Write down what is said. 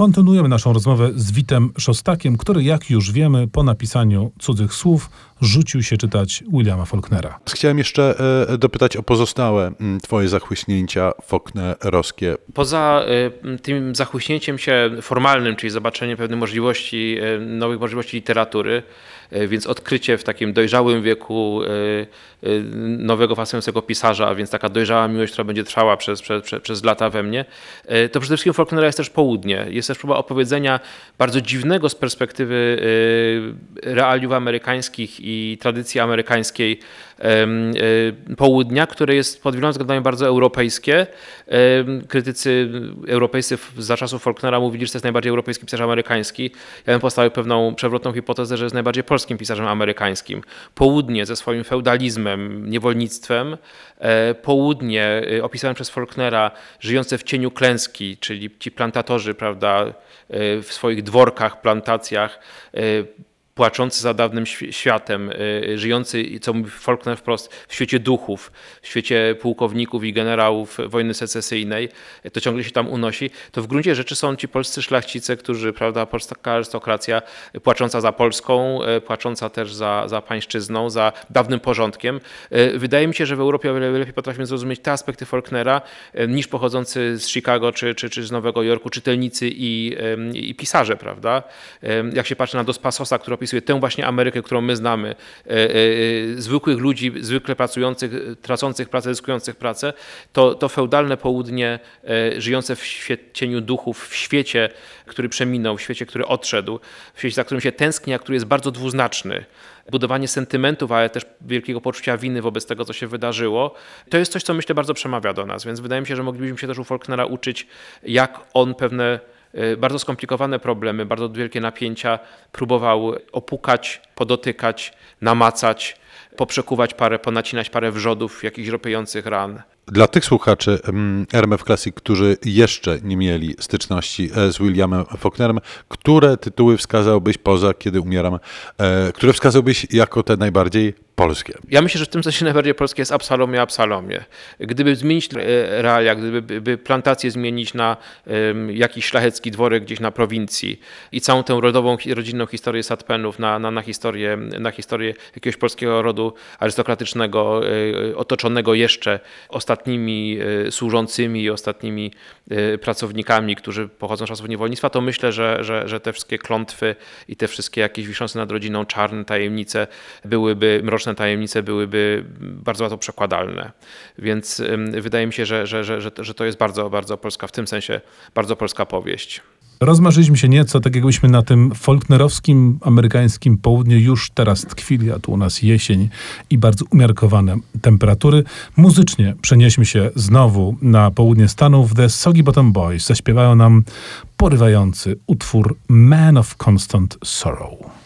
Kontynuujemy naszą rozmowę z Witem Szostakiem, który, jak już wiemy, po napisaniu cudzych słów rzucił się czytać Williama Faulknera. Chciałem jeszcze e, dopytać o pozostałe twoje zachłyśnięcia faulknerowskie. Poza y, tym zachłyśnięciem się formalnym, czyli zobaczeniem pewnych możliwości, y, nowych możliwości literatury, więc odkrycie w takim dojrzałym wieku nowego fascynującego pisarza, a więc taka dojrzała miłość, która będzie trwała przez, przez, przez, przez lata we mnie, to przede wszystkim Faulknera jest też południe. Jest też próba opowiedzenia bardzo dziwnego z perspektywy realiów amerykańskich i tradycji amerykańskiej y, południa, które jest pod wieloma względami bardzo europejskie. Krytycy europejscy za czasów Faulknera mówili, że to jest najbardziej europejski pisarz amerykański. Ja bym postawił pewną przewrotną hipotezę, że jest najbardziej polskim pisarzem amerykańskim. Południe ze swoim feudalizmem, niewolnictwem, e, południe y, opisane przez Faulknera żyjące w cieniu klęski, czyli ci plantatorzy, prawda, w swoich dworkach, plantacjach, płaczący za dawnym świ- światem, y, żyjący, co mówi Faulkner wprost, w świecie duchów, w świecie pułkowników i generałów wojny secesyjnej, to ciągle się tam unosi, to w gruncie rzeczy są ci polscy szlachcice, którzy, prawda, polska arystokracja płacząca za Polską, y, płacząca też za, za pańszczyzną, za dawnym porządkiem. Y, Wydaje mi się, że w Europie o wiele lepiej potrafimy zrozumieć te aspekty Faulknera y, niż pochodzący z Chicago czy, czy, czy z Nowego Jorku czytelnicy i, i pisarze, prawda? Jak się patrzy na Dos Passosa, opisuje tę właśnie Amerykę, którą my znamy, y, y, y, zwykłych ludzi, zwykle pracujących, tracących pracę, zyskujących pracę, to, to feudalne południe żyjące w cieniu duchów, w świecie, który przeminął, w świecie, który odszedł, w świecie, za którym się tęskni, a który jest bardzo dwuznaczny. Budowanie sentymentów, ale też wielkiego poczucia winy wobec tego, co się wydarzyło, to jest coś, co myślę bardzo przemawia do nas, więc wydaje mi się, że moglibyśmy się też u Faulknera uczyć, jak on pewne bardzo skomplikowane problemy, bardzo wielkie napięcia próbował opukać, podotykać, namacać, poprzekuwać parę, ponacinać parę wrzodów, jakichś ropiejących ran. Dla tych słuchaczy mm, RMF Classic, którzy jeszcze nie mieli styczności e, z Williamem Faulknerem, które tytuły wskazałbyś poza Kiedy umieram, e, które wskazałbyś jako te najbardziej polskie? Ja myślę, że w tym sensie najbardziej polskie jest Absalomie, Absalomie. Gdyby zmienić e, realia, gdyby by plantację zmienić na jakiś szlachecki dworek gdzieś na prowincji i całą tę rodową, rodzinną historię Satpenów na, na, na, historię, na historię jakiegoś polskiego rodu arystokratycznego, e, otoczonego jeszcze ostatnimi e, służącymi i ostatnimi pracownikami, którzy pochodzą z czasów niewolnictwa, to myślę, że, że, że te wszystkie klątwy i te wszystkie jakieś wiszące nad rodziną czarne tajemnice byłyby, mroczne tajemnice byłyby bardzo łatwo przekładalne. Więc wydaje mi się, że, że, że, że to jest bardzo, bardzo polska, w tym sensie bardzo polska powieść. Rozmarzyliśmy się nieco, tak jakbyśmy na tym folknerowskim, amerykańskim południu już teraz tkwili, a tu u nas jesień i bardzo umiarkowane temperatury. Muzycznie przenieśmy się znowu na południe Stanów. The Soggy Bottom Boys zaśpiewają nam porywający utwór Man of Constant Sorrow.